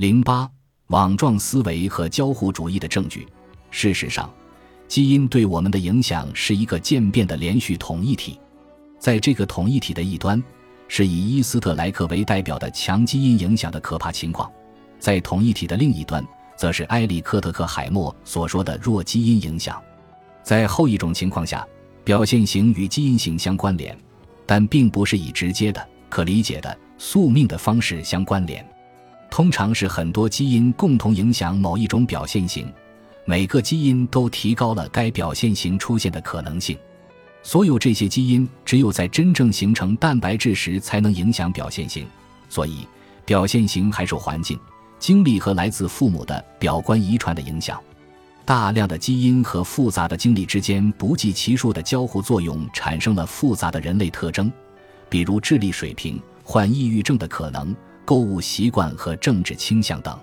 零八网状思维和交互主义的证据。事实上，基因对我们的影响是一个渐变的连续统一体。在这个统一体的一端，是以伊斯特莱克为代表的强基因影响的可怕情况；在统一体的另一端，则是埃里克特克海默所说的弱基因影响。在后一种情况下，表现型与基因型相关联，但并不是以直接的、可理解的宿命的方式相关联。通常是很多基因共同影响某一种表现型。每个基因都提高了该表现型出现的可能性。所有这些基因只有在真正形成蛋白质时才能影响表现型，所以表现型还受环境、经历和来自父母的表观遗传的影响。大量的基因和复杂的经历之间不计其数的交互作用，产生了复杂的人类特征，比如智力水平、患抑郁症的可能、购物习惯和政治倾向等。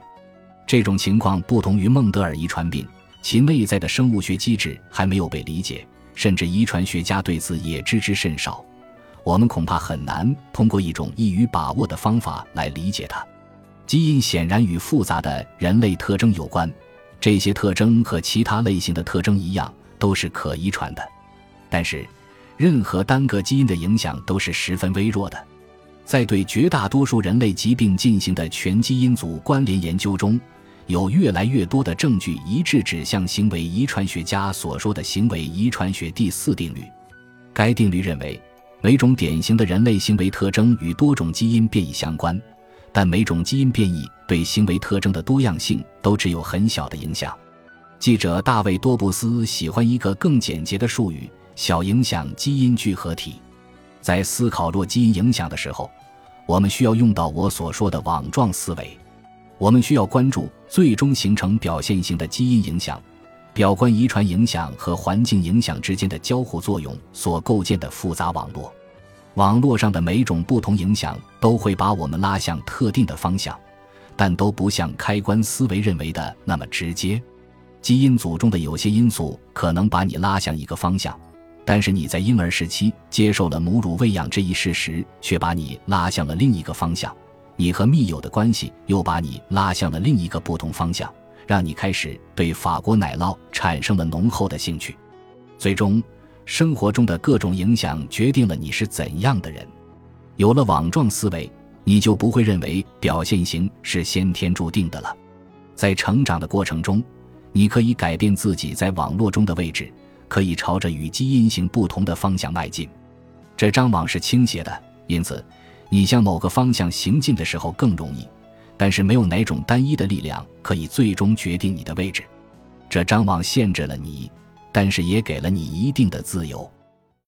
这种情况不同于孟德尔遗传病。其内在的生物学机制还没有被理解，甚至遗传学家对此也知之甚少。我们恐怕很难通过一种易于把握的方法来理解它。基因显然与复杂的人类特征有关，这些特征和其他类型的特征一样，都是可遗传的。但是，任何单个基因的影响都是十分微弱的。在对绝大多数人类疾病进行的全基因组关联研究中。有越来越多的证据一致指向行为遗传学家所说的行为遗传学第四定律。该定律认为，每种典型的人类行为特征与多种基因变异相关，但每种基因变异对行为特征的多样性都只有很小的影响。记者大卫多布斯喜欢一个更简洁的术语——小影响基因聚合体。在思考弱基因影响的时候，我们需要用到我所说的网状思维。我们需要关注最终形成表现型的基因影响、表观遗传影响和环境影响之间的交互作用所构建的复杂网络。网络上的每种不同影响都会把我们拉向特定的方向，但都不像开关思维认为的那么直接。基因组中的有些因素可能把你拉向一个方向，但是你在婴儿时期接受了母乳喂养这一事实，却把你拉向了另一个方向。你和密友的关系又把你拉向了另一个不同方向，让你开始对法国奶酪产生了浓厚的兴趣。最终，生活中的各种影响决定了你是怎样的人。有了网状思维，你就不会认为表现型是先天注定的了。在成长的过程中，你可以改变自己在网络中的位置，可以朝着与基因型不同的方向迈进。这张网是倾斜的，因此。你向某个方向行进的时候更容易，但是没有哪种单一的力量可以最终决定你的位置。这张网限制了你，但是也给了你一定的自由。